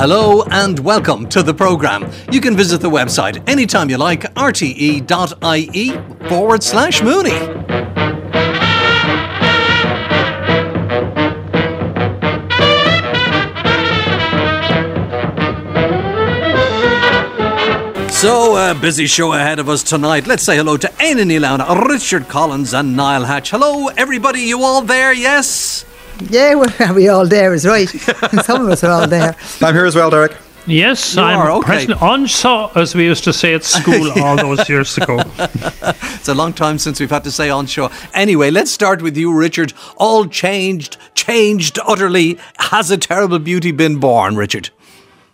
Hello and welcome to the programme. You can visit the website anytime you like, rte.ie forward slash Mooney. So, a uh, busy show ahead of us tonight. Let's say hello to Éanna Ní Richard Collins, and Niall Hatch. Hello, everybody. You all there? Yes? Yeah, well, we all there is right. Some of us are all there. I'm here as well, Derek. Yes, You I'm are, okay. present on saw, as we used to say at school all those years ago. It's a long time since we've had to say on show. Anyway, let's start with you, Richard. All changed, changed utterly. Has a terrible beauty been born, Richard?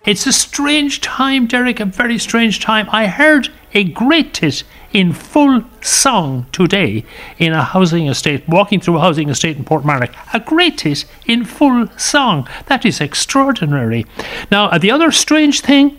It's a strange time, Derek, a very strange time. I heard a great tit in full song today in a housing estate, walking through a housing estate in Portmarnock. A great tit in full song. That is extraordinary. Now, the other strange thing,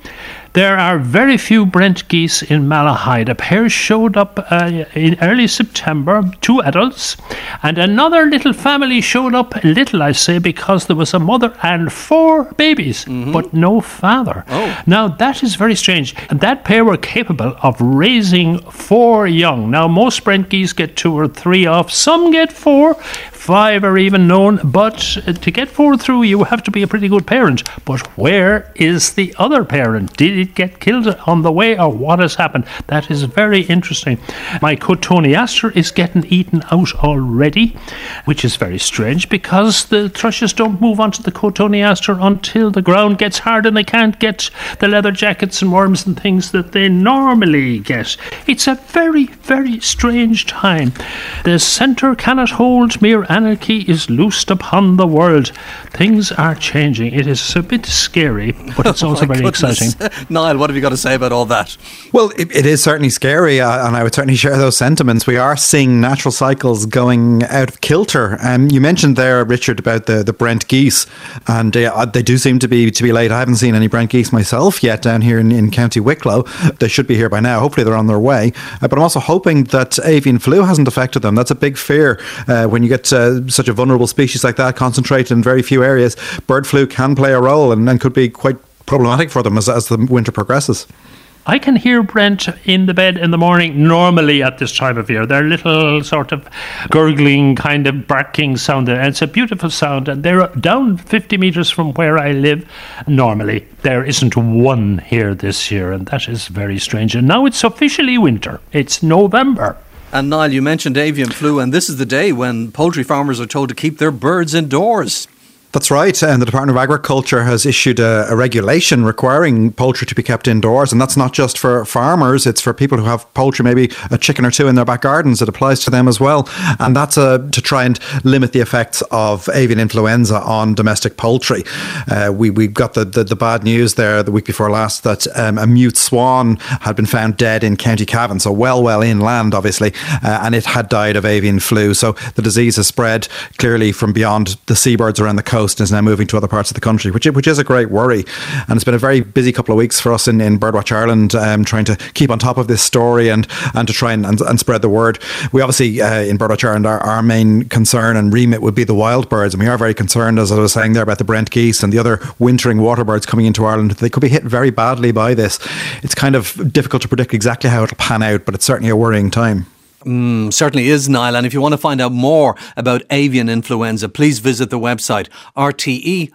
there are very few Brent geese in Malahide. A pair showed up uh, in early September, two adults, and another little family showed up, little I say, because there was a mother and four babies, but no father. Oh. Now, that is very strange. And that pair were capable of raising four young. Now, most Brent geese get two or three off, some get four, five are even known, but uh, to get four through, you have to be a pretty good parent. But where is the other parent? Did it get killed on the way, or what has happened? That is very interesting. My Cotoneaster is getting eaten out already, which is very strange because the thrushes don't move onto the Cotoneaster until the ground gets hard and they can't get the leather jackets and worms and things that they normally get. It's a very, very strange time. The centre cannot hold, mere anarchy is loosed upon the world. Things are changing. It is a bit scary, but it's also My very goodness. exciting. Niall, what have you got to say about all that? Well, it, it is certainly scary, uh, and I would certainly share those sentiments. We are seeing natural cycles going out of kilter. Um, you mentioned there, Richard, about the, the Brent geese, and uh, they do seem to be to be late. I haven't seen any Brent geese myself yet down here in, in County Wicklow. They should be here by now. Hopefully, they're on their way. Uh, but I'm also hoping that avian flu hasn't affected them. That's a big fear uh, when you get uh, such a vulnerable species like that concentrated in very few areas. Bird flu can play a role and, and could be quite problematic for them as, as the winter progresses. I can hear Brent in the bed in the morning normally at this time of year. They're little sort of gurgling, kind of barking sound. And it's a beautiful sound. And they're down 50 metres from where I live normally. There isn't one here this year, and that is very strange. And now it's officially winter. It's November. And Niall, you mentioned avian flu, and this is the day when poultry farmers are told to keep their birds indoors. That's right. And the Department of Agriculture has issued a, a, regulation requiring poultry to be kept indoors. And that's not just for farmers, it's for people who have poultry, maybe a chicken or two in their back gardens. It applies to them as well. And that's uh, to try and limit the effects of avian influenza on domestic poultry. Uh, we, we got the, the, the, bad news there the week before last that um, a mute swan had been found dead in County Cavan, so well, well inland, obviously, uh, and it had died of avian flu. So the disease has spread clearly from beyond the seabirds around the coast and is now moving to other parts of the country, which which is a great worry. And it's been a very busy couple of weeks for us in, in Birdwatch Ireland, um, trying to keep on top of this story and and to try and, and, and spread the word. We obviously uh, in Birdwatch Ireland, our, our main concern and remit would be the wild birds, and we are very concerned, as I was saying there, about the Brent geese and the other wintering water birds coming into Ireland. They could be hit very badly by this. It's kind of difficult to predict exactly how it'll pan out, but it's certainly a worrying time. Mm, certainly is, Niall. And if you want to find out more about avian influenza, please visit the website rte.ie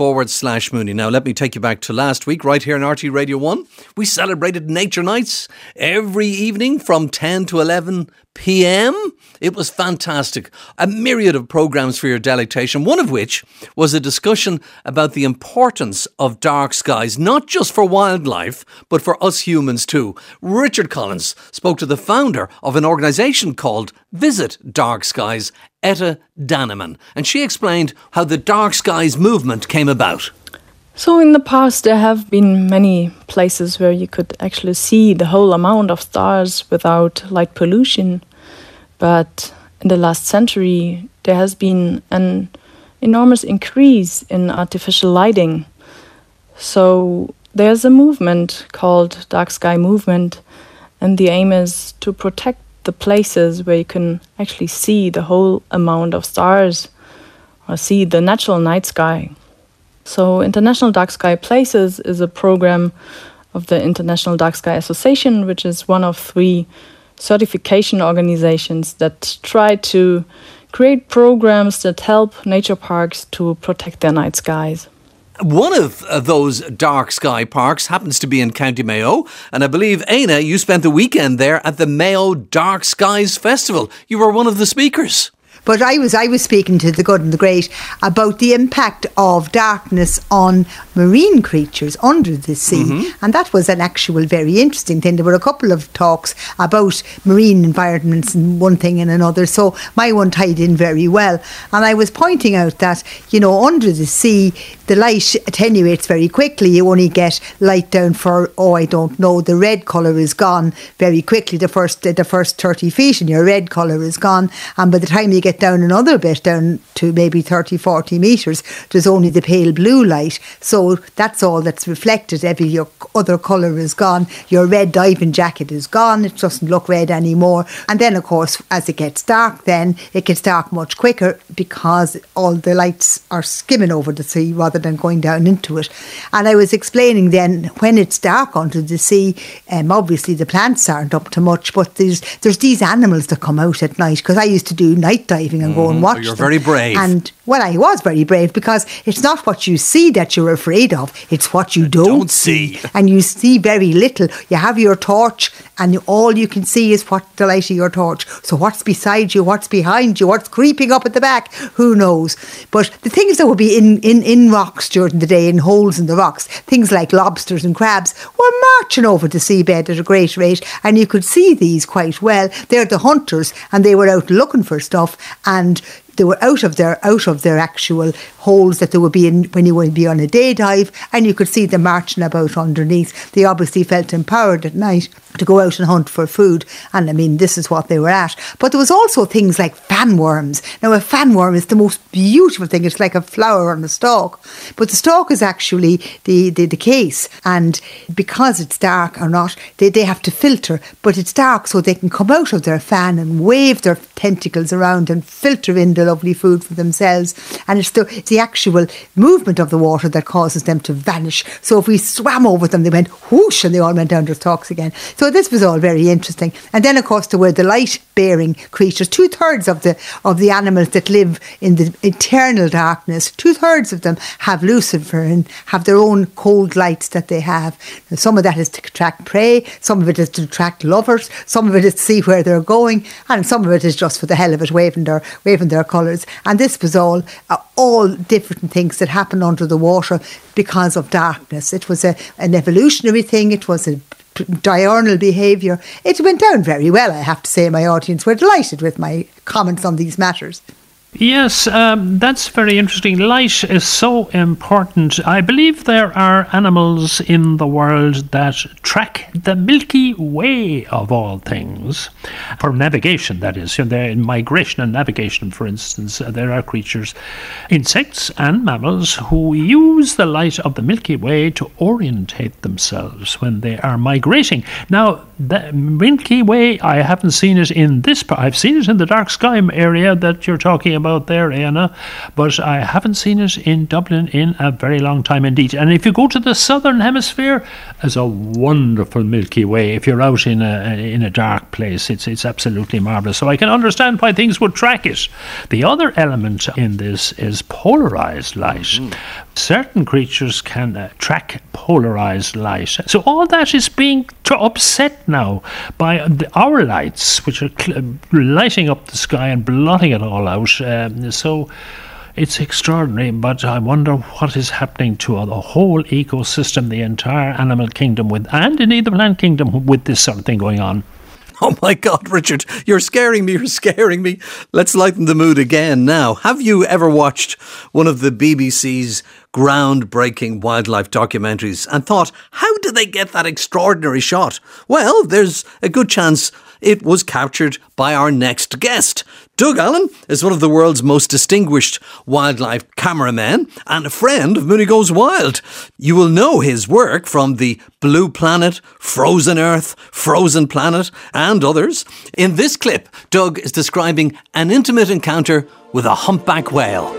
forward slash Mooney. Now, let me take you back to last week, right here on RTÉ Radio 1. We celebrated Nature Nights every evening from 10 to 11 p.m. It was fantastic. A myriad of programs for your delectation, one of which was a discussion about the importance of dark skies, not just for wildlife, but for us humans too. Richard Collins spoke to the founder of an organisation called Visit Dark Skies, Etta Daneman, and she explained how the Dark Skies movement came about. So, in the past, there have been many places where you could actually see the whole amount of stars without light pollution. But in the last century, there has been an enormous increase in artificial lighting. So, there's a movement called Dark Sky Movement, and the aim is to protect the places where you can actually see the whole amount of stars or see the natural night sky. So, International Dark Sky Places is a program of the International Dark Sky Association, which is one of three certification organizations that try to create programs that help nature parks to protect their night skies. One of those dark sky parks happens to be in County Mayo, and I believe, Éanna, you spent the weekend there at the Mayo Dark Skies Festival. You were one of the speakers. But I was I was speaking to the good and the great about the impact of darkness on marine creatures under the sea, mm-hmm. and that was an actual very interesting thing. There were a couple of talks about marine environments and one thing and another. So my one tied in very well, and I was pointing out that you know under the sea the light attenuates very quickly. You only get light down for oh I don't know the red colour is gone very quickly. The first the first thirty feet and your red colour is gone, and by the time you get get down another bit, down to maybe 30, 40 metres, there's only the pale blue light. So that's all that's reflected. Every your other colour is gone. Your red diving jacket is gone. It doesn't look red anymore. And then, of course, as it gets dark, then it gets dark much quicker because all the lights are skimming over the sea rather than going down into it. And I was explaining then when it's dark under the sea, um, obviously the plants aren't up to much, but there's there's these animals that come out at night because I used to do night diving diving and mm-hmm. go and mm-hmm. watch. Oh, you're them. very brave. And well, I was very brave because it's not what you see that you're afraid of; it's what you don't, don't see. And you see very little. You have your torch, and all you can see is what the light of your torch. So what's beside you? What's behind you? What's creeping up at the back? Who knows? But the things that would be in in in rocks during the day, in holes in the rocks, things like lobsters and crabs, were marching over the seabed at a great rate, and you could see these quite well. They're the hunters, and they were out looking for stuff, and they were out of their out of their actual holes that they would be in when you would be on a day dive, and you could see them marching about underneath. They obviously felt empowered at night to go out and hunt for food, and I mean this is what they were at. But there was also things like fan worms. Now a fan worm is the most beautiful thing. It's like a flower on a stalk, but the stalk is actually the the, the case, and because it's dark or not, they, they have to filter. But it's dark, so they can come out of their fan and wave their tentacles around and filter in the lovely food for themselves. And it's the, the actual movement of the water that causes them to vanish. So if we swam over them, they went whoosh and they all went down their stalks again. So this was all very interesting. And then, of course, there were the light bearing creatures. Two thirds of the, of the animals that live in the eternal darkness, two thirds of them have luciferin have their own cold lights that they have. Now, some of that is to attract prey, some of it is to attract lovers, some of it is to see where they're going, and some of it is just for the hell of it, waving their, waving their colours. And this was all, uh, all different things that happened under the water because of darkness. It was a, an evolutionary thing, it was a diurnal behaviour. It went down very well, I have to say. My audience were delighted with my comments on these matters. Yes, um, that's very interesting. Light is so important. I believe there are animals in the world that track the Milky Way of all things for navigation, that is. You know, in migration and navigation, for instance, uh, there are creatures, insects and mammals, who use the light of the Milky Way to orientate themselves when they are migrating. Now, the Milky Way, I haven't seen it in this part. I've seen it in the dark sky area that you're talking about there, Éanna, but I haven't seen it in Dublin in a very long time indeed. And if you go to the southern hemisphere, there's a wonderful Milky Way. If you're out in a in a dark place, it's it's absolutely marvelous. So I can understand why things would track it. The other element in this is polarized light. Mm-hmm. Certain creatures can uh, track polarized light. So all that is being upset now by the, our lights, which are cl- lighting up the sky and blotting it all out. Um, so it's extraordinary, but I wonder what is happening to the whole ecosystem, the entire animal kingdom, with and indeed the plant kingdom, with this sort of thing going on. Oh my God, Richard, you're scaring me, you're scaring me. Let's lighten the mood again now. Have you ever watched one of the BBC's groundbreaking wildlife documentaries and thought, how did they get that extraordinary shot? Well, there's a good chance it was captured by our next guest. Doug Allan is one of the world's most distinguished wildlife cameramen and a friend of Mooney Goes Wild. You will know his work from the Blue Planet, Frozen Earth, Frozen Planet, and others. In this clip, Doug is describing an intimate encounter with a humpback whale.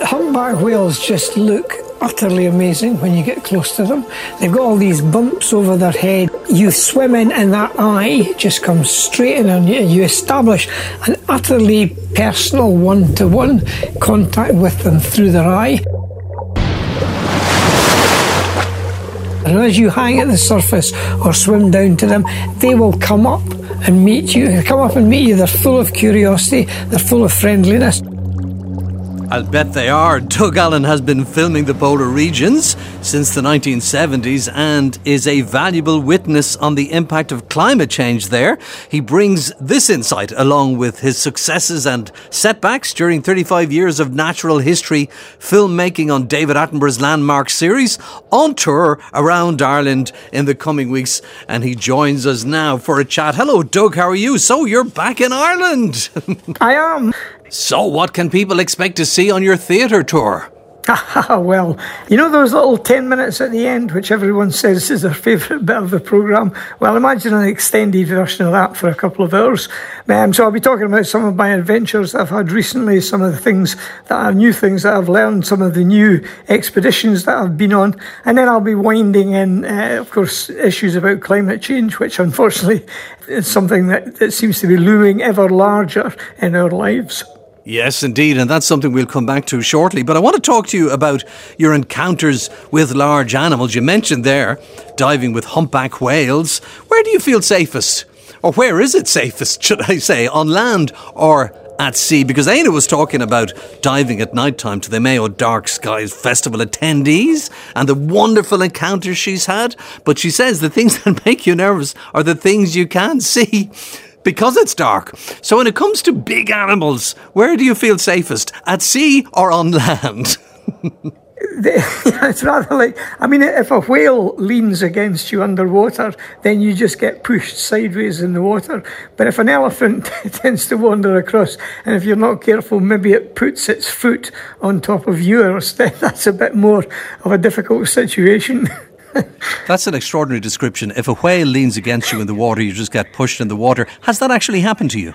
Humpback whales just look utterly amazing when you get close to them. They've got all these bumps over their head. You swim in and that eye just comes straight in and you establish an utterly personal one-to-one contact with them through their eye. And as you hang at the surface or swim down to them, they will come up and meet you. They come up and meet you. They're full of curiosity. They're full of friendliness. I'll bet they are. Doug Allan has been filming the polar regions since the 1970s and is a valuable witness on the impact of climate change there. He brings this insight along with his successes and setbacks during 35 years of natural history filmmaking on David Attenborough's landmark series on tour around Ireland in the coming weeks. And he joins us now for a chat. Hello, Doug. How are you? So you're back in Ireland. I am. So, what can people expect to see on your theatre tour? well, you know those little 10 minutes at the end, which everyone says is their favourite bit of the programme? Well, imagine an extended version of that for a couple of hours. Um, so I'll be talking about some of my adventures that I've had recently, some of the things that are new things that I've learned, some of the new expeditions that I've been on, and then I'll be winding in, uh, of course, issues about climate change, which unfortunately is something that, that seems to be looming ever larger in our lives. Yes, indeed, and that's something we'll come back to shortly. But I want to talk to you about your encounters with large animals. You mentioned there diving with humpback whales. Where do you feel safest? Or where is it safest, should I say, on land or at sea? Because Éanna was talking about diving at night time to the Mayo Dark Skies Festival attendees and the wonderful encounters she's had. But she says the things that make you nervous are the things you can't see because it's dark. So when it comes to big animals, where do you feel safest? At sea or on land? it's rather like I mean, if a whale leans against you underwater, then you just get pushed sideways in the water. But if an elephant tends to wander across, and if you're not careful, maybe it puts its foot on top of yours, then that's a bit more of a difficult situation. That's an extraordinary description. If a whale leans against you in the water, you just get pushed in the water. Has that actually happened to you?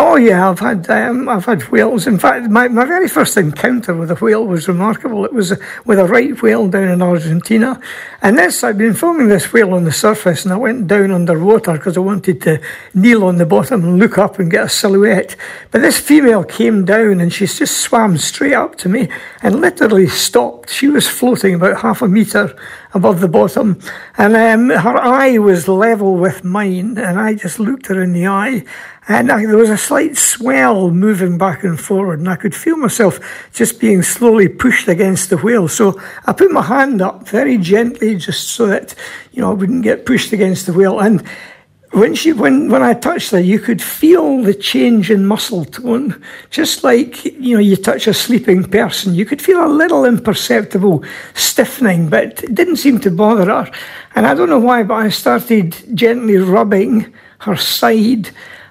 Oh yeah, I've had um, I've had whales. In fact, my, my very first encounter with a whale was remarkable. It was with a right whale down in Argentina, and this I've been filming this whale on the surface, and I went down underwater because I wanted to kneel on the bottom and look up and get a silhouette. But this female came down and she just swam straight up to me and literally stopped. She was floating about half a metre above the bottom, and um, her eye was level with mine, and I just looked her in the eye and I, there was a slight swell moving back and forward, and I could feel myself just being slowly pushed against the wheel. So I put my hand up very gently, just so that you know I wouldn't get pushed against the wheel. And when she, when when I touched her, you could feel the change in muscle tone, just like you know you touch a sleeping person. You could feel a little imperceptible stiffening, but it didn't seem to bother her. And I don't know why, but I started gently rubbing her side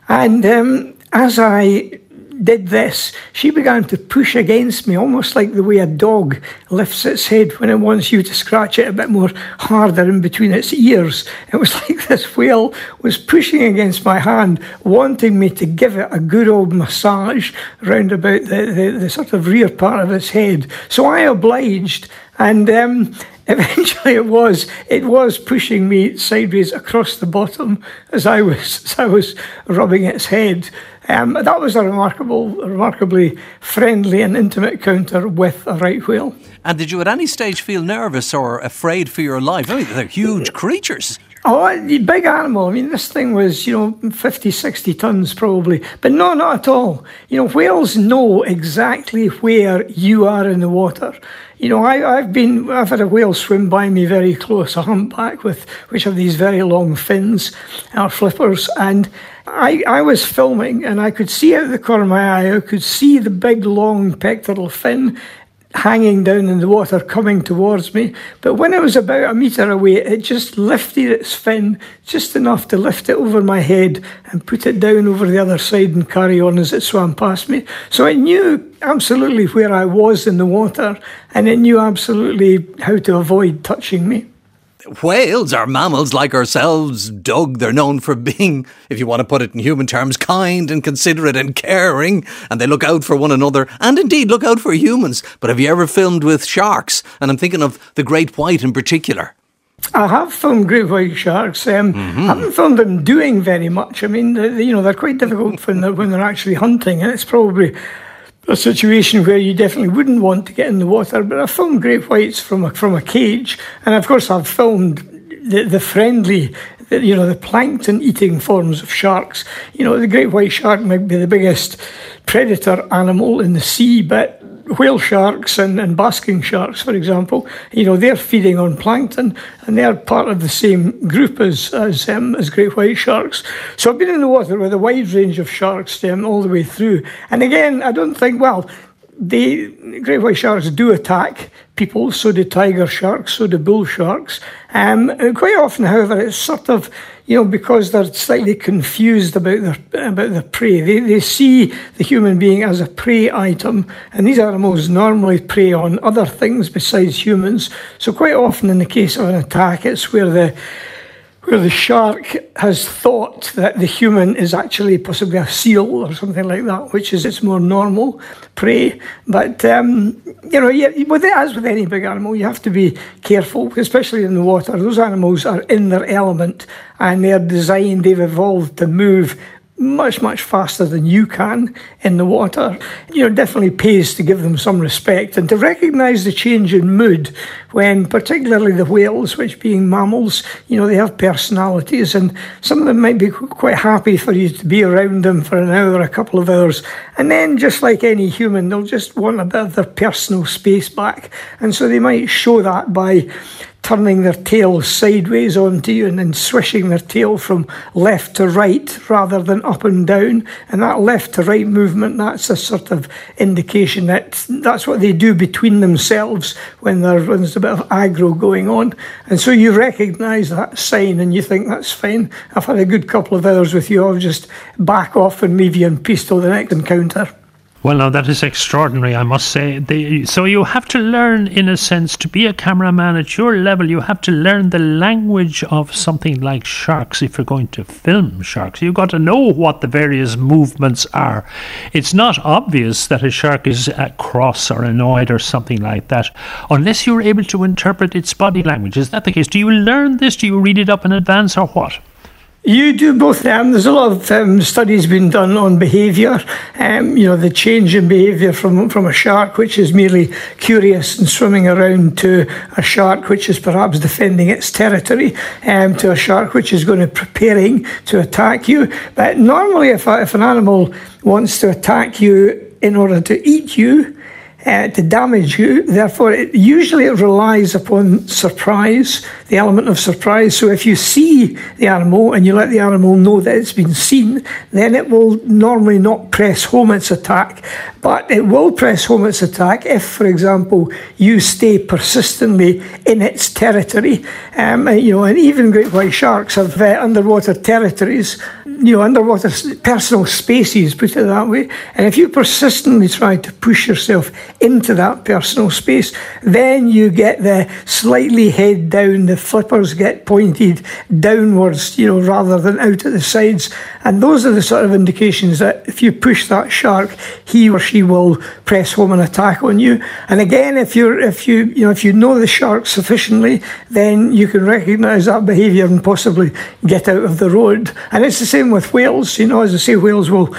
and um, as I did this, she began to push against me, almost like the way a dog lifts its head when it wants you to scratch it a bit more harder in between its ears. It was like this whale was pushing against my hand, wanting me to give it a good old massage round about the, the, the sort of rear part of its head. So I obliged, and um, eventually it was it was pushing me sideways across the bottom as I was as I was rubbing its head. Um, that was a remarkable, remarkably friendly and intimate encounter with a right whale. And did you at any stage feel nervous or afraid for your life? I mean, they're huge creatures. Oh, big animal. I mean, this thing was, you know, 50, 60 tons probably. But no, not at all. You know, whales know exactly where you are in the water. You know, I, have been, I've had a whale swim by me very close, a humpback with, which have these very long fins, our flippers, and I, I was filming and I could see out the corner of my eye, I could see the big long pectoral fin hanging down in the water coming towards me. But when it was about a metre away, it just lifted its fin just enough to lift it over my head and put it down over the other side and carry on as it swam past me. So it knew absolutely where I was in the water and it knew absolutely how to avoid touching me. Whales are mammals like ourselves, Doug. They're known for being, if you want to put it in human terms, kind and considerate and caring, and they look out for one another and indeed look out for humans. But have you ever filmed with sharks? And I'm thinking of the great white in particular. I have filmed great white sharks. Um, mm-hmm. I haven't filmed them doing very much. I mean, they, you know, they're quite difficult when they're, when they're actually hunting, and it's probably a situation where you definitely wouldn't want to get in the water. But I filmed great whites from a, from a cage, and of course I've filmed the, the friendly, the, you know, the plankton eating forms of sharks. You know, the great white shark might be the biggest predator animal in the sea, but whale sharks and, and basking sharks, for example, you know, they're feeding on plankton and they're part of the same group as as, um, as great white sharks. So I've been in the water with a wide range of sharks um, all the way through. And again, I don't think, well, the great white sharks do attack people, so do tiger sharks, so do bull sharks. Um, quite often, however, it's sort of you know, because they're slightly confused about their about the prey. They they see the human being as a prey item, and these animals normally prey on other things besides humans. So quite often, in the case of an attack, it's where the where the shark has thought that the human is actually possibly a seal or something like that, which is its more normal prey. But um, you know, with it, as with any big animal, you have to be careful, especially in the water. Those animals are in their element, and they're designed. They've evolved to move much, much faster than you can in the water. You know, definitely pays to give them some respect and to recognise the change in mood when, particularly the whales, which being mammals, you know, they have personalities and some of them might be quite happy for you to be around them for an hour, a couple of hours. And then, just like any human, they'll just want a bit of their personal space back. And so they might show that by turning their tail sideways onto you and then swishing their tail from left to right rather than up and down. And that left to right movement, that's a sort of indication that that's what they do between themselves when, when there's a bit of aggro going on. And so you recognise that sign and you think that's fine. I've had a good couple of hours with you. I'll just back off and leave you in peace till the next encounter. Well, now that is extraordinary, I must say. So you have to learn, in a sense, to be a cameraman at your level. You have to learn the language of something like sharks if you're going to film sharks. You've got to know what the various movements are. It's not obvious that a shark is uh, cross or annoyed or something like that, unless you're able to interpret its body language. Is that the case? Do you learn this? Do you read it up in advance or what? You do both them. There's a lot of um, studies being done on behaviour. Um, you know, the change in behaviour from, from a shark, which is merely curious and swimming around, to a shark which is perhaps defending its territory, um, to a shark which is going to preparing to attack you. But normally, if, if an animal wants to attack you in order to eat you, uh, to damage you. Therefore, it, usually it relies upon surprise, the element of surprise. So if you see the animal and you let the animal know that it's been seen, then it will normally not press home its attack. But it will press home its attack if, for example, you stay persistently in its territory. Um, you know, and even great white sharks have uh, underwater territories you know, underwater personal spaces, put it that way. And if you persistently try to push yourself into that personal space, then you get the slightly head down, the flippers get pointed downwards, you know, rather than out at the sides. And those are the sort of indications that if you push that shark, he or she will press home an attack on you. And again, if you're if you you know if you know the shark sufficiently, then you can recognise that behaviour and possibly get out of the road. And it's the same with whales. You know, as I say, whales will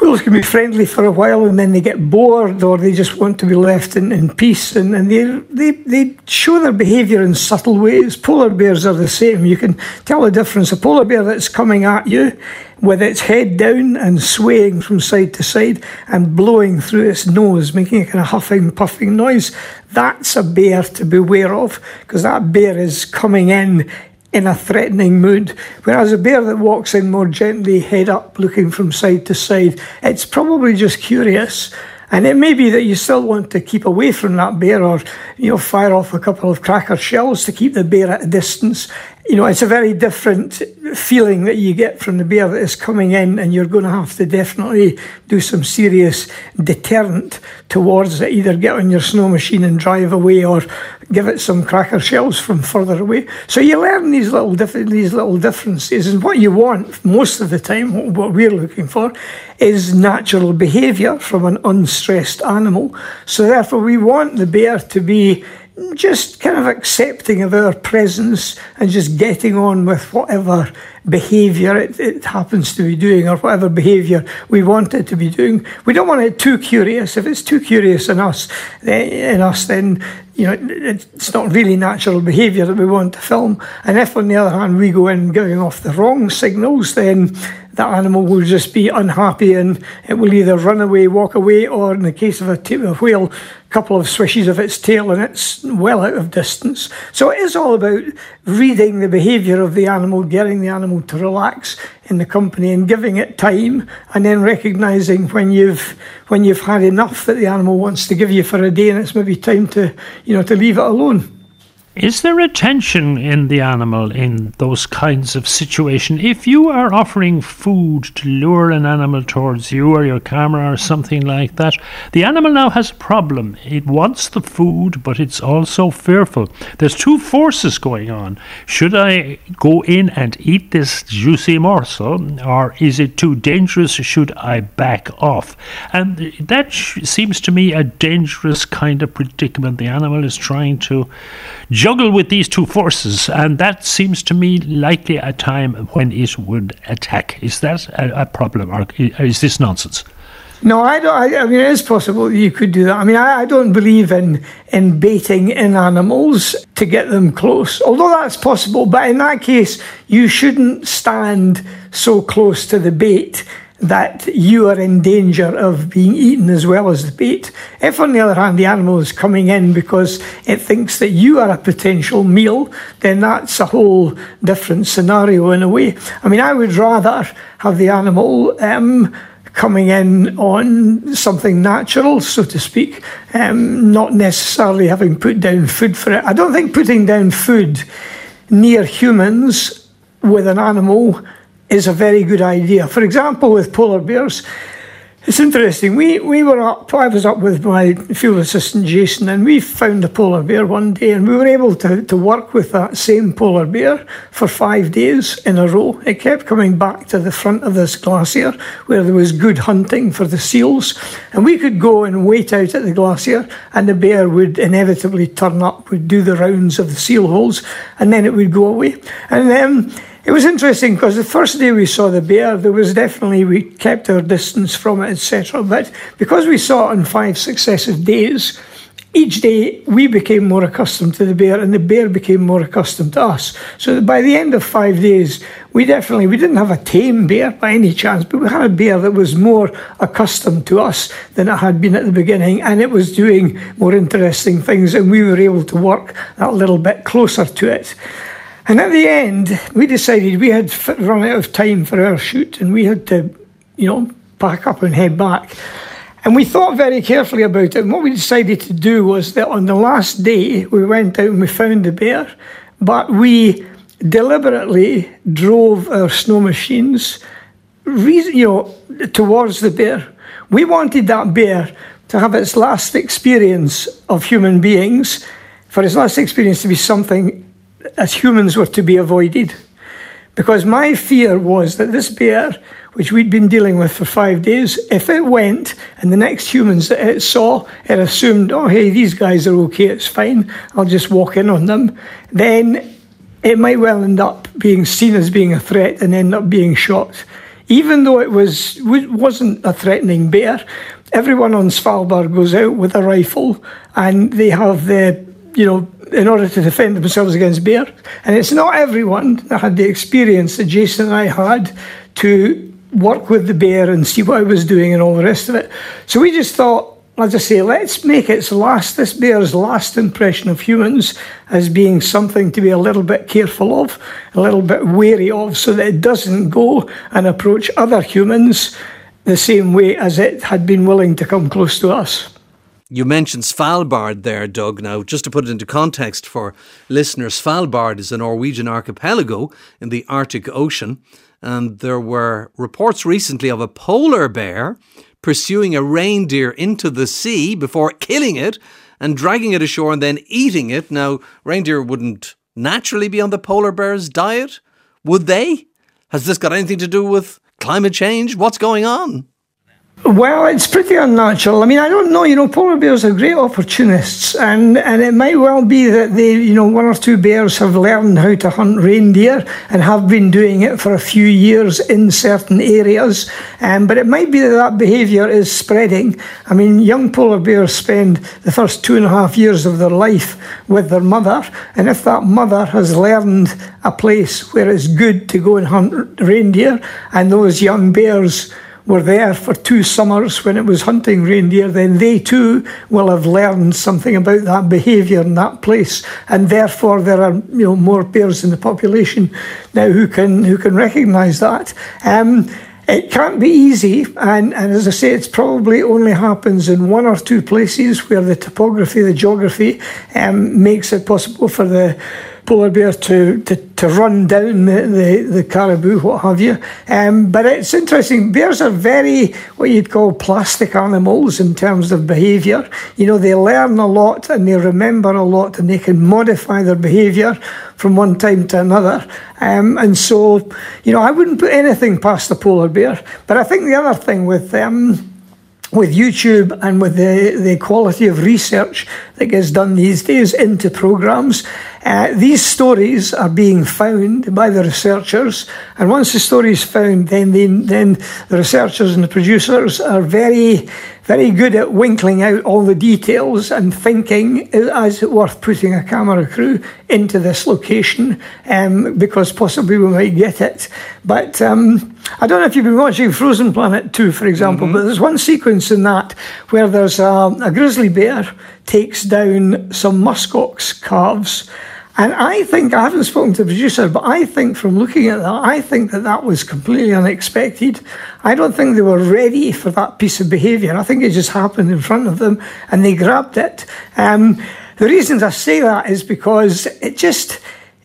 whales can be friendly for a while and then they get bored or they just want to be left in, in peace and, and they, they, they show their behaviour in subtle ways. Polar bears are the same. You can tell the difference. A polar bear that's coming at you with its head down and swaying from side to side and blowing through its nose, making a kind of huffing, puffing noise, that's a bear to beware of because that bear is coming in in a threatening mood. Whereas a bear that walks in more gently, head up, looking from side to side, it's probably just curious. And it may be that you still want to keep away from that bear or, you know, fire off a couple of cracker shells to keep the bear at a distance you know, it's a very different feeling that you get from the bear that is coming in, and you're going to have to definitely do some serious deterrent towards it. Either get on your snow machine and drive away, or give it some cracker shells from further away. So you learn these little diff- these little differences, and what you want most of the time, what we're looking for, is natural behaviour from an unstressed animal. So therefore, we want the bear to be just kind of accepting of our presence and just getting on with whatever behaviour it, it, happens to be doing or whatever behaviour we want it to be doing. We don't want it too curious. If it's too curious in us, then, in us, then you know it's not really natural behaviour that we want to film. And if, on the other hand, we go in giving off the wrong signals, then that animal will just be unhappy and it will either run away, walk away, or in the case of a, t- a whale, a couple of swishes of its tail and it's well out of distance. So it is all about reading the behaviour of the animal, getting the animal to relax in the company and giving it time, and then recognising when you've when you've had enough that the animal wants to give you for a day and it's maybe time to you know to leave it alone. Is there a tension in the animal in those kinds of situations? If you are offering food to lure an animal towards you or your camera or something like that, the animal now has a problem. It wants the food, but it's also fearful. There's two forces going on. Should I go in and eat this juicy morsel, or is it too dangerous? Should I back off? And that seems to me a dangerous kind of predicament. The animal is trying to juggle with these two forces, and that seems to me likely a time when it would attack. Is that a, a problem, or is this nonsense? No, I don't. I, I, mean, it is possible you could do that. I mean, I, I, don't believe in in baiting in animals to get them close. Although that's possible, but in that case, you shouldn't stand so close to the bait that you are in danger of being eaten as well as the bait. If, on the other hand, the animal is coming in because it thinks that you are a potential meal, then that's a whole different scenario in a way. I mean, I would rather have the animal. Um, coming in on something natural, so to speak, um, not necessarily having put down food for it. I don't think putting down food near humans with an animal is a very good idea. For example, with polar bears, it's interesting. We we were up. I was up with my field assistant Jason, and we found a polar bear one day, and we were able to, to work with that same polar bear for five days in a row. It kept coming back to the front of this glacier where there was good hunting for the seals, and we could go and wait out at the glacier, and the bear would inevitably turn up, would do the rounds of the seal holes, and then it would go away. And then it was interesting because the first day we saw the bear, there was definitely, we kept our distance from it, etc. But because we saw it on five successive days, each day we became more accustomed to the bear and the bear became more accustomed to us. So by the end of five days, we definitely, we didn't have a tame bear by any chance, but we had a bear that was more accustomed to us than it had been at the beginning and it was doing more interesting things and we were able to work that little bit closer to it. And at the end, we decided we had run out of time for our shoot and we had to, you know, pack up and head back. And we thought very carefully about it. And what we decided to do was that on the last day, we went out and we found the bear, but we deliberately drove our snow machines you know, towards the bear. We wanted that bear to have its last experience of human beings, for its last experience to be something as humans were to be avoided. Because my fear was that this bear, which we'd been dealing with for five days, if it went and the next humans that it saw, it assumed, oh, hey, these guys are okay, it's fine, I'll just walk in on them, then it might well end up being seen as being a threat and end up being shot. Even though it was wasn't a threatening bear, everyone on Svalbard goes out with a rifle and they have the you know, in order to defend themselves against bear. And it's not everyone that had the experience that Jason and I had to work with the bear and see what I was doing and all the rest of it. So we just thought, as I say, let's make its last, this bear's last impression of humans as being something to be a little bit careful of, a little bit wary of, so that it doesn't go and approach other humans the same way as it had been willing to come close to us. You mentioned Svalbard there, Doug. Now, just to put it into context for listeners, Svalbard is a Norwegian archipelago in the Arctic Ocean. And there were reports recently of a polar bear pursuing a reindeer into the sea before killing it and dragging it ashore and then eating it. Now, reindeer wouldn't naturally be on the polar bear's diet, would they? Has this got anything to do with climate change? What's going on? Well, it's pretty unnatural. I mean, I don't know. You know, polar bears are great opportunists, and, and it might well be that they, you know, one or two bears have learned how to hunt reindeer and have been doing it for a few years in certain areas. Um, but it might be that that behaviour is spreading. I mean, young polar bears spend the first two and a half years of their life with their mother, and if that mother has learned a place where it's good to go and hunt reindeer, and those young bears were there for two summers when it was hunting reindeer, then they too will have learned something about that behaviour in that place, and therefore there are you know more bears in the population now who can who can recognise that. Um, it can't be easy, and, and as I say, it probably only happens in one or two places where the topography, the geography, um, makes it possible for the polar bear to, to, to run down the, the, the caribou, what have you. Um, but it's interesting, bears are very, what you'd call plastic animals in terms of behaviour. You know, they learn a lot and they remember a lot and they can modify their behaviour from one time to another. Um, and so, you know, I wouldn't put anything past the polar bear. But I think the other thing with um, with YouTube and with the, the quality of research that gets done these days into programs, uh, these stories are being found by the researchers, and once the story is found, then the, then the researchers and the producers are very very good at winkling out all the details and thinking is it worth putting a camera crew into this location um, because possibly we might get it. But um, I don't know if you've been watching Frozen Planet 2, for example, mm-hmm. but there's one sequence in that where there's a, a grizzly bear takes down some muskox calves and I think, I haven't spoken to the producer, but I think from looking at that, I think that that was completely unexpected. I don't think they were ready for that piece of behaviour. I think it just happened in front of them and they grabbed it. Um, the reasons I say that is because it just,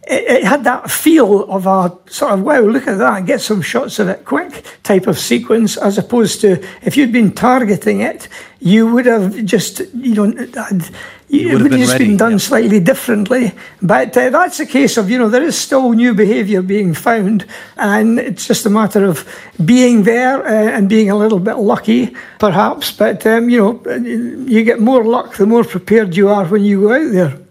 it, it, had that feel of a sort of wow, look at that, get some shots of it quick type of sequence, as opposed to if you'd been targeting it, you would have just you know had, it would have just ready, been done yeah. slightly differently. But uh, that's a case of, you know, there is still new behaviour being found, and it's just a matter of being there uh, and being a little bit lucky, perhaps. But, um, you know, you get more luck the more prepared you are when you go out there.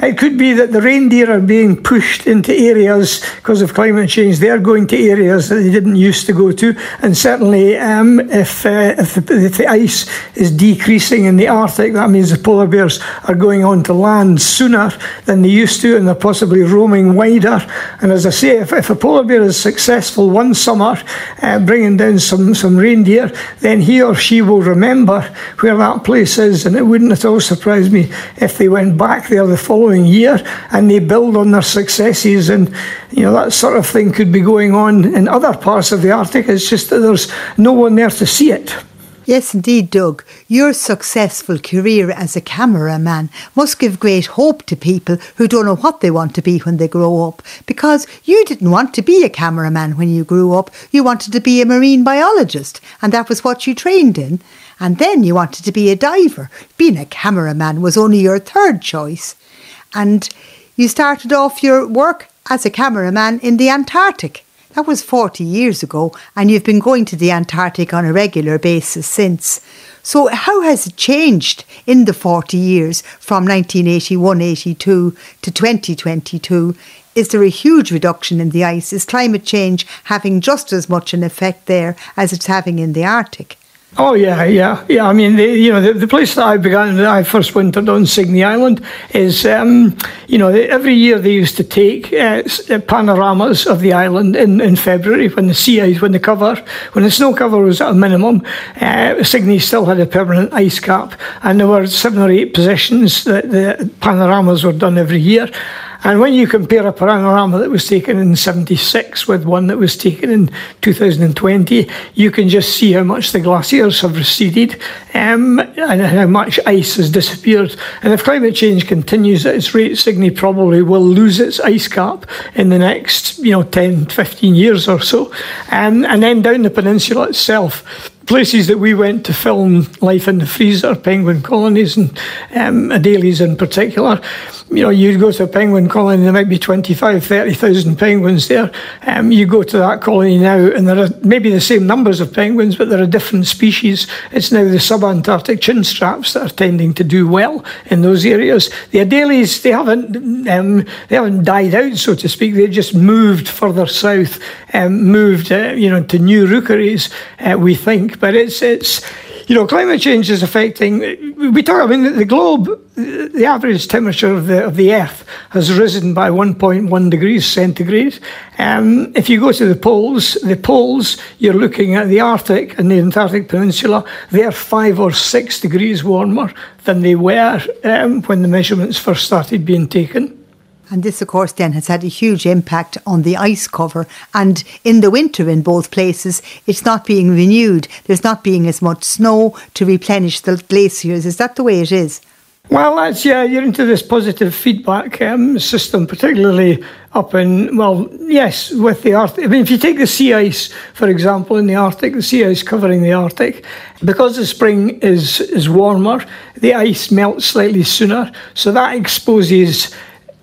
It could be that the reindeer are being pushed into areas because of climate change. They're going to areas that they didn't used to go to. And certainly, um, if, uh, if, the, if, the, ice is decreasing in the Arctic, that means the polar bears are going on to land sooner than they used to, and they're possibly roaming wider. And as I say, if, if a polar bear is successful one summer, uh, bringing down some, some reindeer, then he or she will remember where that place is. And it wouldn't at all surprise me if they went back there the following year and they build on their successes. And, you know, that sort of thing could be going on in other parts of the Arctic. It's just that there's no one there to see it. Yes, indeed, Doug. Your successful career as a cameraman must give great hope to people who don't know what they want to be when they grow up. Because you didn't want to be a cameraman when you grew up, you wanted to be a marine biologist, and that was what you trained in. And then you wanted to be a diver. Being a cameraman was only your third choice. And you started off your work as a cameraman in the Antarctic. That was 40 years ago, and you've been going to the Antarctic on a regular basis since. So, how has it changed in the 40 years from 1981 82 to 2022? Is there a huge reduction in the ice? Is climate change having just as much an effect there as it's having in the Arctic? Oh yeah, yeah, yeah. I mean, you know, the, the place that I began, that I first wintered on Signy Island, is, um, you know, every year they used to take uh, uh, panoramas of the island in, in February when the sea ice, when the cover, when the snow cover was at a minimum. Uh, still had a permanent ice cap, and there were seven or eight positions that the panoramas were done every year. And when you compare a panorama that was taken in 76 with one that was taken in 2020, you can just see how much the glaciers have receded um, and how much ice has disappeared. And if climate change continues at its rate, Signy probably will lose its ice cap in the next, you know, 10, 15 years or so. Um, and then down the peninsula itself, places that we went to film life in the freezer, penguin colonies and um, Adelies in particular. You know, you go to a penguin colony, there might be 25, 30,000 penguins there. Um, you go to that colony now, and there are maybe the same numbers of penguins, but there are different species. It's now the subantarctic chinstraps that are tending to do well in those areas. The Adelies, they haven't, um, they haven't died out, so to speak. They just moved further south, um, moved, uh, you know, to new rookeries, uh, we think but it's it's you know climate change is affecting. We talk. I mean, the globe, the average temperature of the of the Earth has risen by 1.1 degrees centigrade. Um, if you go to the poles, the poles you're looking at the Arctic and the Antarctic Peninsula. They're five or six degrees warmer than they were um, when the measurements first started being taken. And this, of course, then has had a huge impact on the ice cover. And in the winter, in both places, it's not being renewed. There's not being as much snow to replenish the glaciers. Is that the way it is? Well, that's yeah. You're into this positive feedback um, system, particularly up in well, yes, with the Arctic. I mean, if you take the sea ice, for example, in the Arctic, the sea ice covering the Arctic, because the spring is is warmer, the ice melts slightly sooner, so that exposes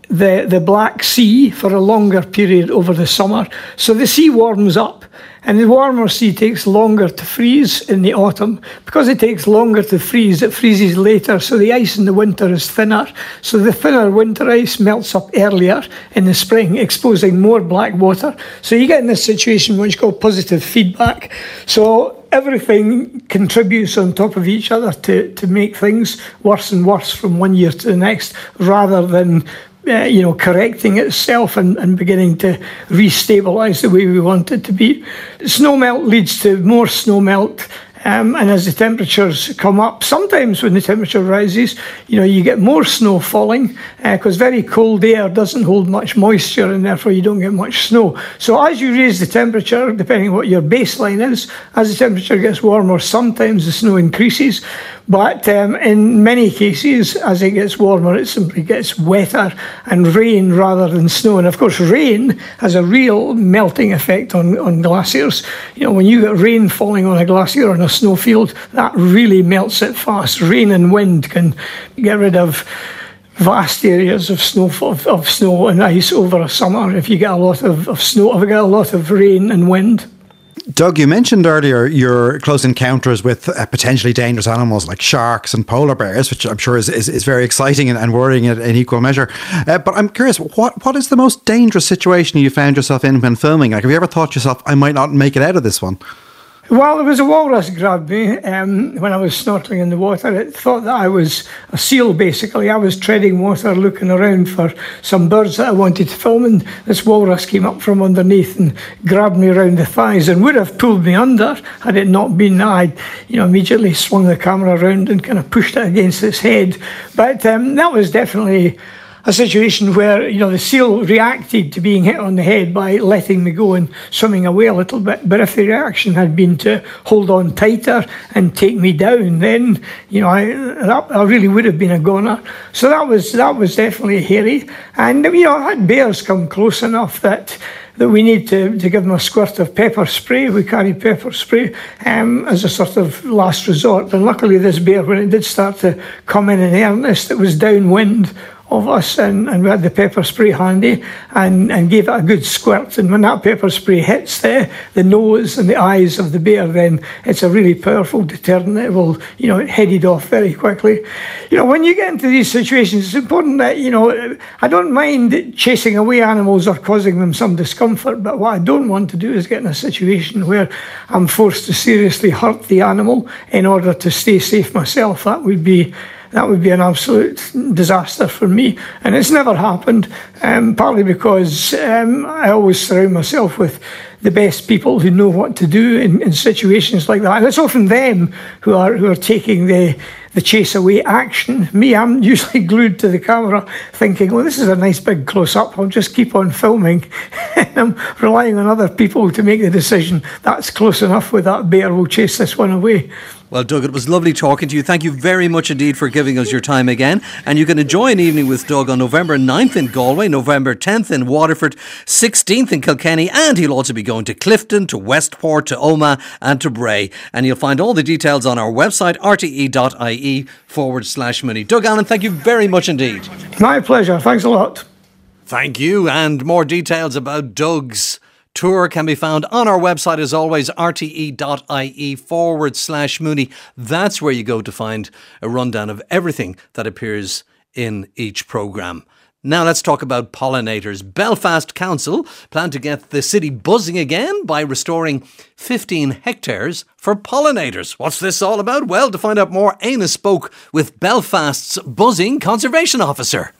the, the Black Sea for a longer period over the summer. So the sea warms up, and the warmer sea takes longer to freeze in the autumn. Because it takes longer to freeze, it freezes later, so the ice in the winter is thinner. So the thinner winter ice melts up earlier in the spring, exposing more black water. So you get in this situation which is called positive feedback. So everything contributes on top of each other to, to make things worse and worse from one year to the next, rather than uh, you know, correcting itself and, and beginning to restabilise the way we want it to be. Snow melt leads to more snow melt um, and as the temperatures come up, sometimes when the temperature rises, you know, you get more snow falling because uh, very cold air doesn't hold much moisture and therefore you don't get much snow. So as you raise the temperature, depending what your baseline is, as the temperature gets warmer, sometimes the snow increases. But um, in many cases, as it gets warmer, it simply gets wetter and rain rather than snow. And of course, rain has a real melting effect on, on glaciers. You know, when you get rain falling on a glacier on a snowfield, that really melts it fast. Rain and wind can get rid of vast areas of snow of, of snow and ice over a summer if you get a lot of, of snow if you get a lot of rain and wind. Doug, you mentioned earlier your close encounters with uh, potentially dangerous animals like sharks and polar bears, which I'm sure is, is, is very exciting and, and worrying in, in equal measure. Uh, but I'm curious, what what is the most dangerous situation you found yourself in when filming? Like, have you ever thought yourself, I might not make it out of this one? Well, there was a walrus grabbed me um, when I was snorkeling in the water. It thought that I was a seal, basically. I was treading water, looking around for some birds that I wanted to film, and this walrus came up from underneath and grabbed me around the thighs and would have pulled me under had it not been that I, you know, immediately swung the camera around and kind of pushed it against its head. But um, that was definitely a situation where you know the seal reacted to being hit on the head by letting me go and swimming away a little bit. But if the reaction had been to hold on tighter and take me down, then you know I, that, I really would have been a goner. So that was that was definitely hairy. And you know I had bears come close enough that that we need to, to give them a squirt of pepper spray. We carry pepper spray um, as a sort of last resort. And luckily, this bear, when it did start to come in in earnest, it was downwind of us and, and we had the pepper spray handy and, and gave it a good squirt. And when that pepper spray hits the, the nose and the eyes of the bear, then it's a really powerful deterrent. It will, you know, head it off very quickly. You know, when you get into these situations, it's important that, you know, I don't mind chasing away animals or causing them some discomfort, but what I don't want to do is get in a situation where I'm forced to seriously hurt the animal in order to stay safe myself. That would be that would be an absolute disaster for me. And it's never happened, um, partly because um, I always surround myself with the best people who know what to do in, in situations like that. And it's often them who are who are taking the the chase away action. Me, I'm usually glued to the camera thinking, well, this is a nice big close up. I'll just keep on filming. I'm relying on other people to make the decision that's close enough with that bear, we'll chase this one away. Well, Doug, it was lovely talking to you. Thank you very much indeed for giving us your time again. And you can enjoy an evening with Doug on November 9th in Galway, November 10th in Waterford, 16th in Kilkenny, and he'll also be going to Clifden, to Westport, to Omagh, and to Bray. And you'll find all the details on our website, rte.ie forward slash Mooney. Doug Allan, thank you very much indeed. My pleasure. Thanks a lot. Thank you. And more details about Doug's tour can be found on our website as always, rte.ie forward slash Mooney. That's where you go to find a rundown of everything that appears in each programme. Now let's talk about pollinators. Belfast Council plan to get the city buzzing again by restoring 15 hectares for pollinators. What's this all about? Well, to find out more, Éanna spoke with Belfast's buzzing conservation officer.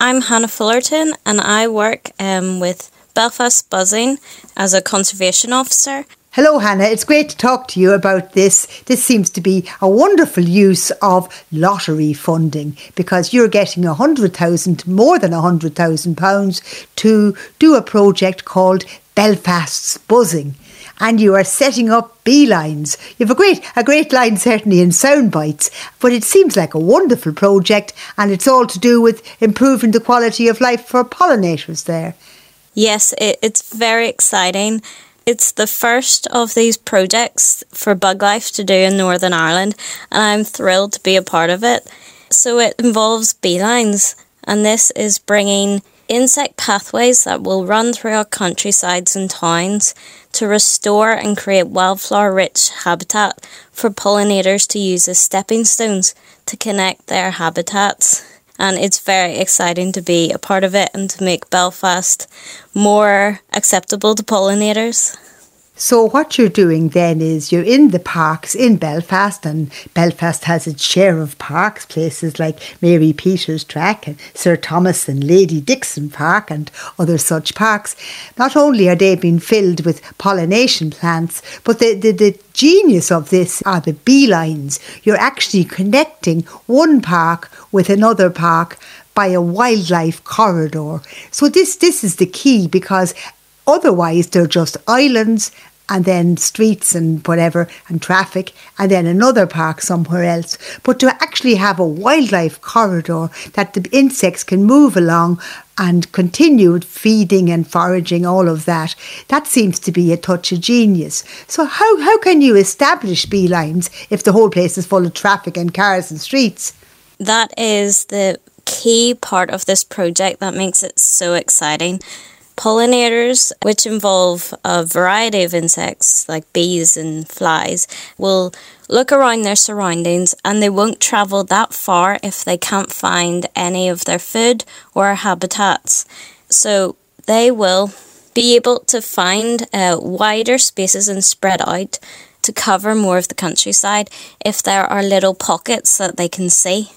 I'm Hannah Fullerton and I work um, with Belfast Buzzing as a conservation officer. Hello, Hannah. It's great to talk to you about this. This seems to be a wonderful use of lottery funding because you're getting a hundred thousand, more than a hundred thousand pounds to do a project called Belfast's Buzzing. And you are setting up beelines. You have a great, a great line certainly in sound bites, but it seems like a wonderful project, and it's all to do with improving the quality of life for pollinators there. Yes, it, it's very exciting. It's the first of these projects for Buglife to do in Northern Ireland, and I'm thrilled to be a part of it. So it involves beelines, and this is bringing insect pathways that will run through our countrysides and towns to restore and create wildflower rich habitat for pollinators to use as stepping stones to connect their habitats and it's very exciting to be a part of it and to make Belfast more acceptable to pollinators. So what you're doing then is you're in the parks in Belfast, and Belfast has its share of parks, places like Mary Peters Track and Sir Thomas and Lady Dixon Park and other such parks. Not only are they being filled with pollination plants, but the, the, the genius of this are the beelines. You're actually connecting one park with another park by a wildlife corridor. So this this is the key because Otherwise, they're just islands and then streets and whatever and traffic and then another park somewhere else. But to actually have a wildlife corridor that the insects can move along and continue feeding and foraging, all of that, that seems to be a touch of genius. So how, how can you establish beelines if the whole place is full of traffic and cars and streets? That is the key part of this project that makes it so exciting. Pollinators, which involve a variety of insects like bees and flies, will look around their surroundings and they won't travel that far if they can't find any of their food or habitats. So they will be able to find uh, wider spaces and spread out to cover more of the countryside if there are little pockets that they can see.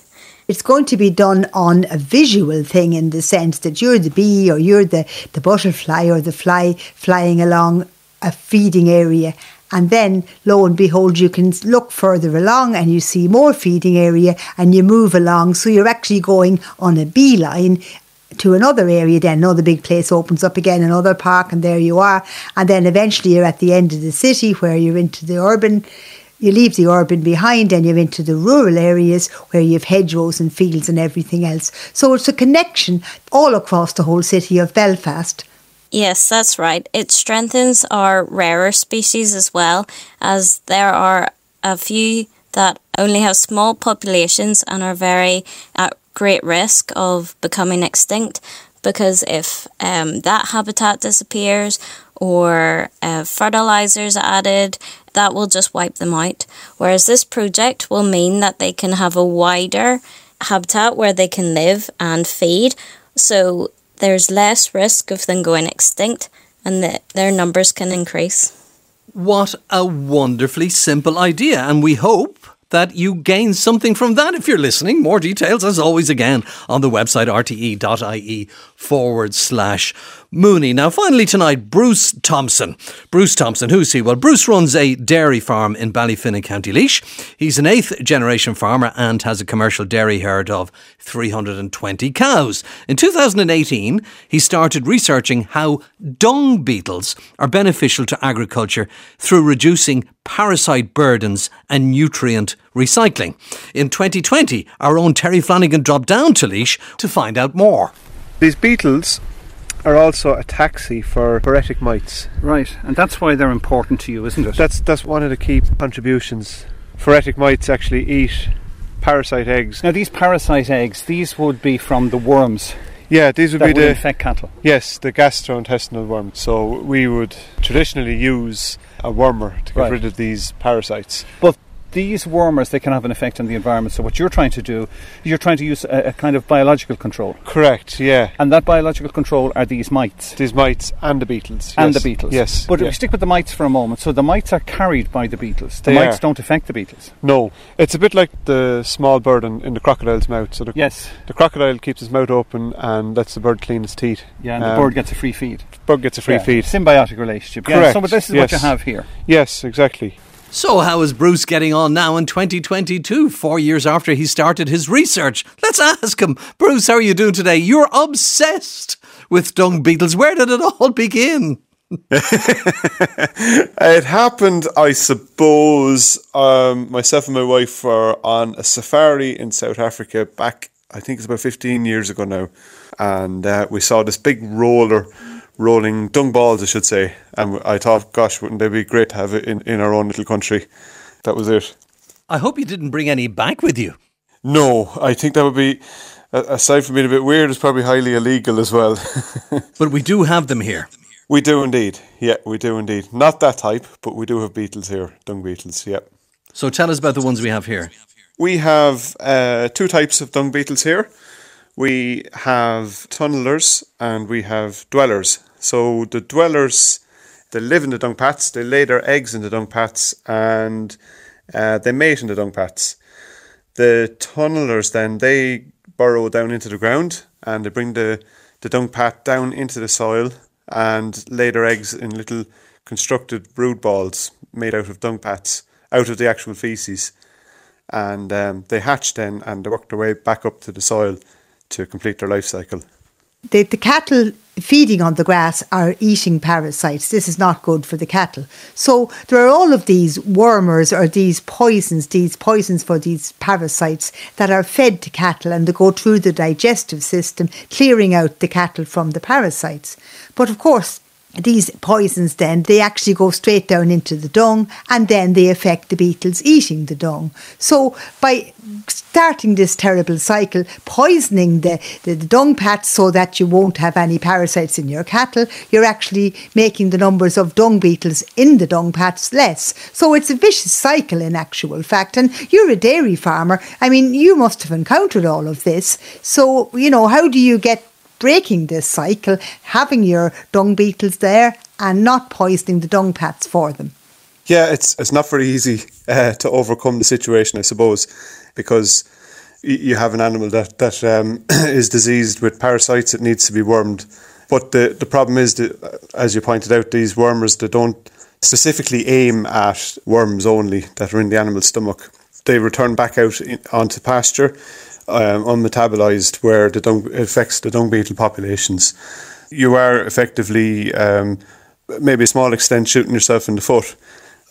It's going to be done on a visual thing in the sense that you're the bee or you're the, the butterfly or the fly flying along a feeding area. And then, lo and behold, you can look further along and you see more feeding area and you move along. So you're actually going on a beeline to another area then another big place opens up again another park and there you are and then eventually you're at the end of the city where you're into the urban you leave the urban behind and you're into the rural areas where you have hedgerows and fields and everything else. So it's a connection all across the whole city of Belfast. Yes, that's right. It strengthens our rarer species as well, as there are a few that only have small populations and are very at great risk of becoming extinct. Because if um, that habitat disappears or uh, fertilizers added, that will just wipe them out. Whereas this project will mean that they can have a wider habitat where they can live and feed. So there's less risk of them going extinct and that their numbers can increase. What a wonderfully simple idea. And we hope that you gain something from that if you're listening. More details, as always, again on the website rte.ie forward slash Mooney. Now, finally tonight, Bruce Thompson. Bruce Thompson, who's he? Well, Bruce runs a dairy farm in Ballyfin in County Laois. He's an eighth generation farmer and has a commercial dairy herd of 320 cows. In 2018, he started researching how dung beetles are beneficial to agriculture through reducing parasite burdens and nutrient recycling. In 2020, our own Terry Flanagan dropped down to Laois to find out more. These beetles are also a taxi for phoretic mites. Right, and that's why they're important to you, isn't it? That's that's one of the key contributions. Phoretic mites actually eat parasite eggs. Now, these parasite eggs, these would be from the worms. Yeah, these would be would the infect cattle. yes the gastrointestinal worms. So we would traditionally use a wormer to get Right. rid of these parasites. But these wormers they can have an effect on the environment. So what you're trying to do, you're trying to use a, a kind of biological control, Correct. Yeah, and that biological control are these mites. these mites and the beetles And yes. the beetles. Yes, But if we stick with the mites for a moment, so the mites are carried by the beetles. The They mites are. don't affect the beetles. no, it's a bit like the small bird in, in the crocodile's mouth. So the, Yes. the crocodile keeps his mouth open and lets the bird clean its teeth. Yeah, and the Um, bird gets a free feed. Bird gets a free Yeah, feed. Symbiotic relationship. Yeah, Correct, so but this is what you have here. Yes, exactly. So, how is Bruce getting on now in 2022, four years after he started his research? Let's ask him. Bruce, how are you doing today? You're obsessed with dung beetles. Where did it all begin? It happened, I suppose. Um, myself and my wife were on a safari in South Africa back, I think it's about 15 years ago now. And uh, we saw this big roller rolling dung balls, I should say. And I thought, gosh, wouldn't they be great to have it in, in our own little country? That was it. I hope you didn't bring any back with you. No, I think that would be, aside from being a bit weird, it's probably highly illegal as well. But we do have them here. we do indeed. Yeah, we do indeed. Not that type, but we do have beetles here, dung beetles, yeah. So, tell us about the ones we have here. We have uh, two types of dung beetles here. We have tunnelers and we have dwellers. So the dwellers, they live in the dung pats, they lay their eggs in the dung pats, and uh, they mate in the dung pats. The tunnelers then they burrow down into the ground and they bring the, the dung pat down into the soil and lay their eggs in little constructed brood balls made out of dung pats, out of the actual feces and um, they hatch then and they work their way back up to the soil to complete their life cycle. The, the cattle feeding on the grass are eating parasites. This is not good for the cattle. So there are all of these wormers or these poisons, these poisons for these parasites that are fed to cattle and they go through the digestive system, clearing out the cattle from the parasites. But of course, these poisons then they actually go straight down into the dung and then they affect the beetles eating the dung. So by starting this terrible cycle poisoning the, the, the dung pats so that you won't have any parasites in your cattle you're actually making the numbers of dung beetles in the dung pats less. So it's a vicious cycle in actual fact and you're a dairy farmer. I mean you must have encountered all of this. So you know how do you get breaking this cycle, having your dung beetles there and not poisoning the dung pats for them. Yeah, it's it's not very easy uh, to overcome the situation, I suppose, because you have an animal that that um, is diseased with parasites. It needs to be wormed, but the the problem is that, uh, as you pointed out, these wormers they don't specifically aim at worms only that are in the animal's stomach. They return back out in, onto pasture, um, unmetabolized, where the dung it affects the dung beetle populations. You are effectively, um, maybe a small extent, shooting yourself in the foot.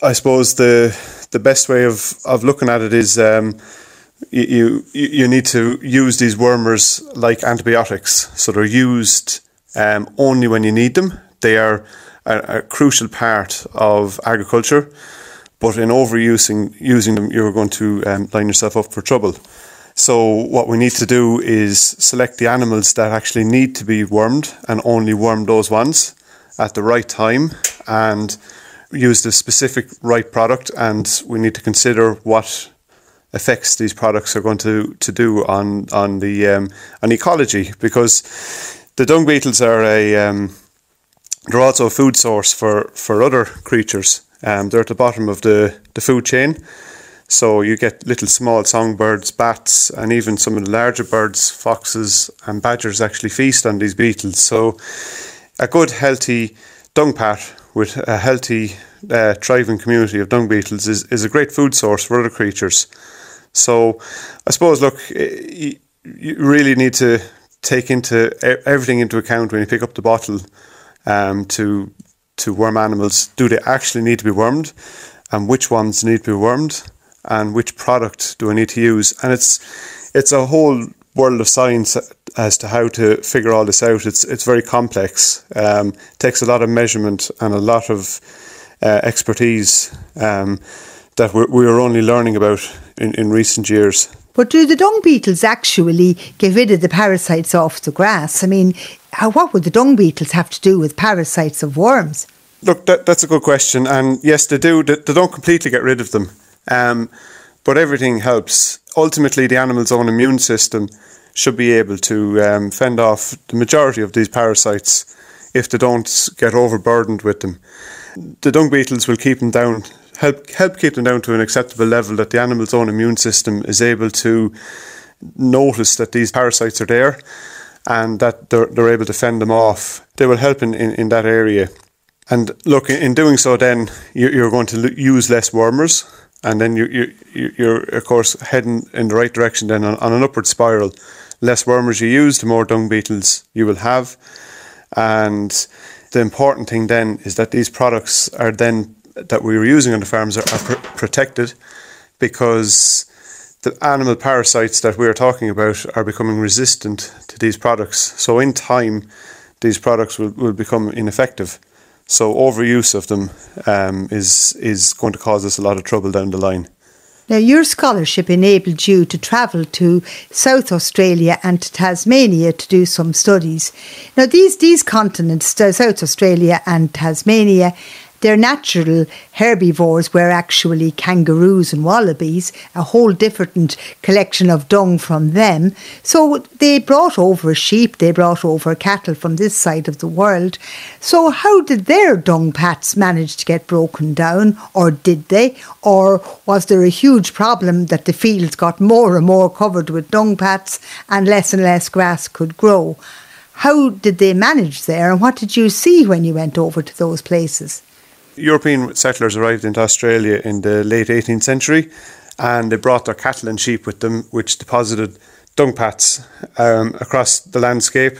I suppose the the best way of, of looking at it is um, you, you you need to use these wormers like antibiotics. So they're used um, only when you need them. They are a, a crucial part of agriculture, but in overusing using them, you're going to um, line yourself up for trouble. So what we need to do is select the animals that actually need to be wormed and only worm those ones at the right time and use the specific right product and we need to consider what effects these products are going to, to do on on the um, on ecology because the dung beetles are a um, they're also a food source for, for other creatures. Um, they're at the bottom of the, the food chain. So you get little small songbirds, bats, and even some of the larger birds, foxes and badgers actually feast on these beetles. So a good, healthy dung pat with a healthy, uh, thriving community of dung beetles is, is a great food source for other creatures. So, I suppose, look, you really need to take into everything into account when you pick up the bottle um, to to worm animals. Do they actually need to be wormed, and which ones need to be wormed, and which product do I need to use? And it's it's a whole world of science as to how to figure all this out. It's it's very complex. Um, takes a lot of measurement and a lot of uh, expertise um, that we're, we're only learning about in, in recent years. But do the dung beetles actually get rid of the parasites off the grass? I mean, how, what would the dung beetles have to do with parasites of worms? Look, that, that's a good question. And yes, they do. They, they don't completely get rid of them. Um, but everything helps. Ultimately, the animal's own immune system should be able to um, fend off the majority of these parasites if they don't get overburdened with them. The dung beetles will keep them down help help keep them down to an acceptable level that the animal's own immune system is able to notice that these parasites are there and that they're, they're able to fend them off. They will help in, in, in that area. And look, in doing so, then you're going to use less wormers, and then you, you, you're, of course, heading in the right direction then on, on an upward spiral. Less wormers you use, the more dung beetles you will have. And the important thing then is that these products are then that we were using on the farms are, are pr- protected because the animal parasites that we are talking about are becoming resistant to these products. So, in time, these products will, will become ineffective. So, overuse of them um, is, is going to cause us a lot of trouble down the line. Now, your scholarship enabled you to travel to South Australia and to Tasmania to do some studies. Now, these, these continents, South Australia and Tasmania, their natural herbivores were actually kangaroos and wallabies, a whole different collection of dung from them. So they brought over sheep, they brought over cattle from this side of the world. So, how did their dung pats manage to get broken down, or did they? Or was there a huge problem that the fields got more and more covered with dung pats and less and less grass could grow? How did they manage there, and what did you see when you went over to those places? European settlers arrived into Australia in the late 18th century and they brought their cattle and sheep with them, which deposited dung pats um, across the landscape.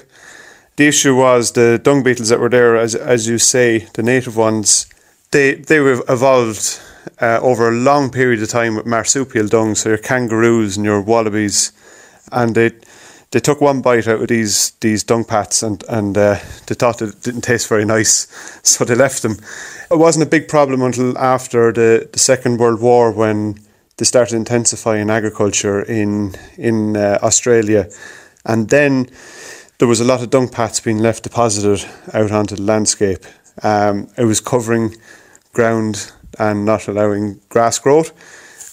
The issue was the dung beetles that were there, as, as you say, the native ones, they, they were evolved uh, over a long period of time with marsupial dung, so your kangaroos and your wallabies, and they they took one bite out of these these dung pats and and uh, they thought it didn't taste very nice, so they left them. It wasn't a big problem until after the, the Second World War when they started intensifying agriculture in in uh, Australia, and then there was a lot of dung pats being left deposited out onto the landscape. Um, it was covering ground and not allowing grass growth.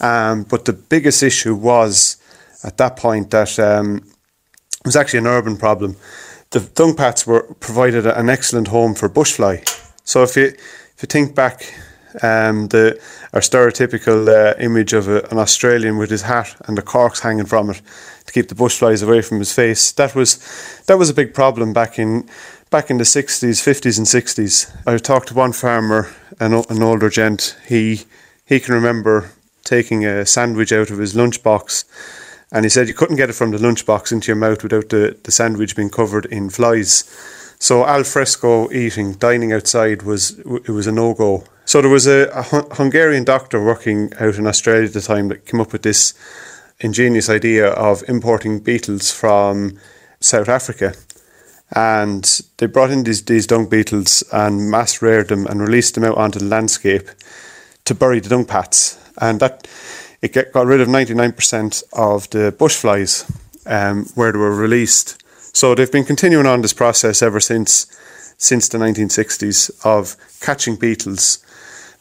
Um, but the biggest issue was at that point that um, it was actually an urban problem. The dung pats were provided an excellent home for bushfly. So if you if you think back, um, the our stereotypical uh, image of a, an Australian with his hat and the corks hanging from it to keep the bushflies away from his face. That was that was a big problem back in back in the sixties, fifties, and sixties. I talked to one farmer, an, an older gent. He he can remember taking a sandwich out of his lunchbox. And he said you couldn't get it from the lunchbox into your mouth without the, the sandwich being covered in flies. So al fresco eating, dining outside was it was a no go. So there was a, a, Hungarian doctor working out in Australia at the time that came up with this ingenious idea of importing beetles from South Africa. And they brought in these, these dung beetles and mass reared them and released them out onto the landscape to bury the dung pats. And that it get, got rid of 99% of the bush flies um, where they were released. So they've been continuing on this process ever since since the 1960s of catching beetles,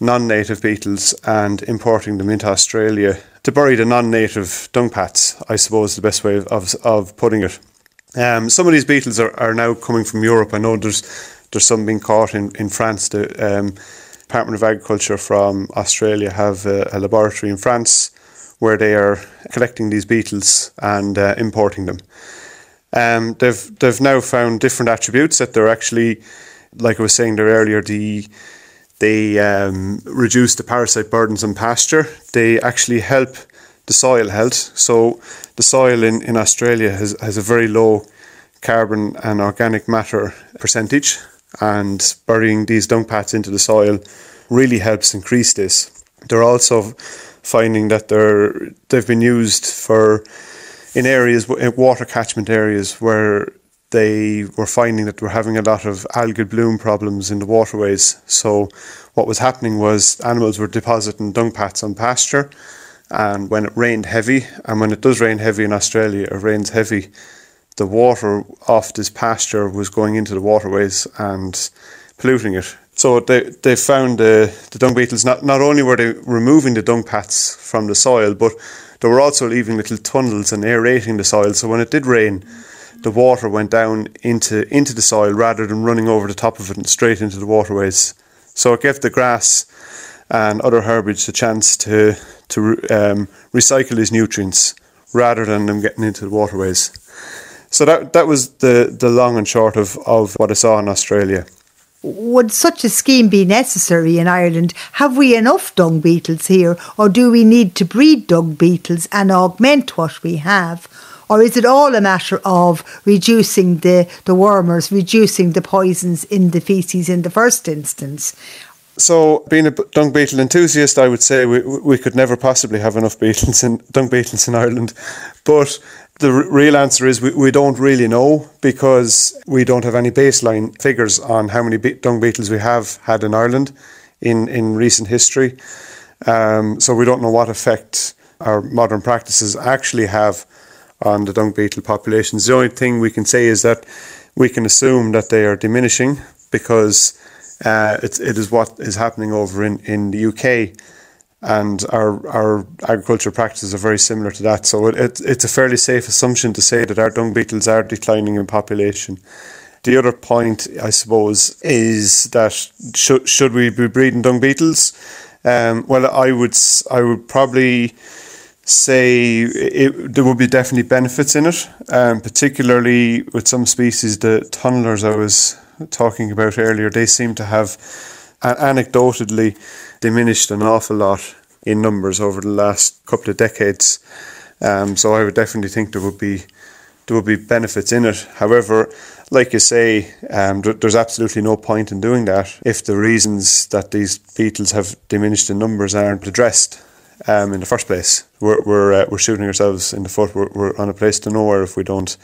non-native beetles, and importing them into Australia to bury the non-native dung pats. I suppose the best way of of putting it. Um, some of these beetles are, are now coming from Europe. I know there's there's some being caught in in France. Um, Department of Agriculture from Australia have a, a, laboratory in France where they are collecting these beetles and uh, importing them. Um, they've they've now found different attributes that they're actually like I was saying there earlier, the they um, reduce the parasite burdens on pasture. They actually help the soil health. So the soil in, in Australia has, has a very low carbon and organic matter percentage, and burying these dung pats into the soil really helps increase this. They're also finding that they're they've been used for in areas water catchment areas where they were finding that we're having a lot of algal bloom problems in the waterways. So what was happening was animals were depositing dung pats on pasture and when it rained heavy and when it does rain heavy in Australia it rains heavy the water off this pasture was going into the waterways and polluting it. So they, they found the, the dung beetles, not, not only were they removing the dung pats from the soil, but they were also leaving little tunnels and aerating the soil. So when it did rain, the water went down into, into the soil rather than running over the top of it and straight into the waterways. So it gave the grass and other herbage a chance to, to um, recycle these nutrients rather than them getting into the waterways. So that that was the, the long and short of, of what I saw in Australia. Would such a scheme be necessary in Ireland? Have we enough dung beetles here, or do we need to breed dung beetles and augment what we have? Or is it all a matter of reducing the, the wormers, reducing the poisons in the faeces in the first instance? So, being a dung beetle enthusiast, I would say we, we could never possibly have enough beetles in dung beetles in Ireland. But the r- real answer is we, we don't really know because we don't have any baseline figures on how many be- dung beetles we have had in Ireland in, in recent history. Um, so we don't know what effect our modern practices actually have on the dung beetle populations. The only thing we can say is that we can assume that they are diminishing because uh, it, it is what is happening over in, in the UK and our our agricultural practices are very similar to that. So it, it, it's a fairly safe assumption to say that our dung beetles are declining in population. The other point, I suppose, is that should should we be breeding dung beetles? Um, well, I would I would probably say it, there would be definitely benefits in it, um, particularly with some species, the tunnelers I was talking about earlier. They seem to have, anecdotally, diminished an awful lot in numbers over the last couple of decades. Um, so I would definitely think there would be there would be benefits in it. However, like you say, um, there's absolutely no point in doing that if the reasons that these beetles have diminished in numbers aren't addressed um, in the first place. We're we're, uh, we're shooting ourselves in the foot. We're, we're, on a place to nowhere if we don't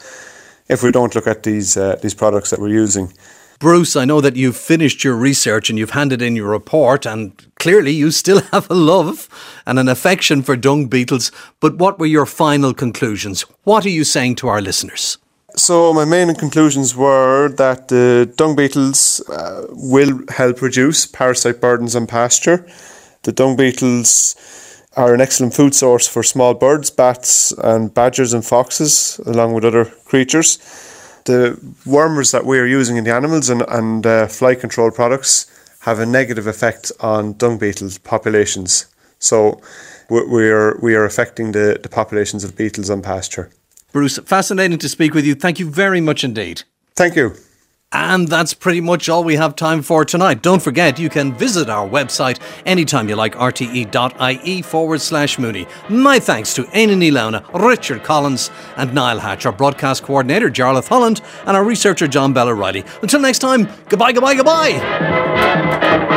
if we don't look at these uh, these products that we're using. Bruce, I know that you've finished your research and you've handed in your report, and clearly you still have a love and an affection for dung beetles. But what were your final conclusions? What are you saying to our listeners? So, my main conclusions were that the dung beetles uh, will help reduce parasite burdens on pasture. The dung beetles are an excellent food source for small birds, bats, and badgers and foxes, along with other creatures the wormers that we are using in the animals and, and uh, fly control products have a negative effect on dung beetle populations. So we are we are affecting the, the populations of beetles on pasture. Bruce, fascinating to speak with you. Thank you very much indeed. Thank you. And that's pretty much all we have time for tonight. Don't forget, you can visit our website anytime you like, rte.ie forward slash Mooney. My thanks to Éanna Ní Lamhna, Richard Collins, and Niall Hatch, our broadcast coordinator, Jarlath Holland, and our researcher, John Bell O'Reilly. Until next time, goodbye, goodbye, goodbye.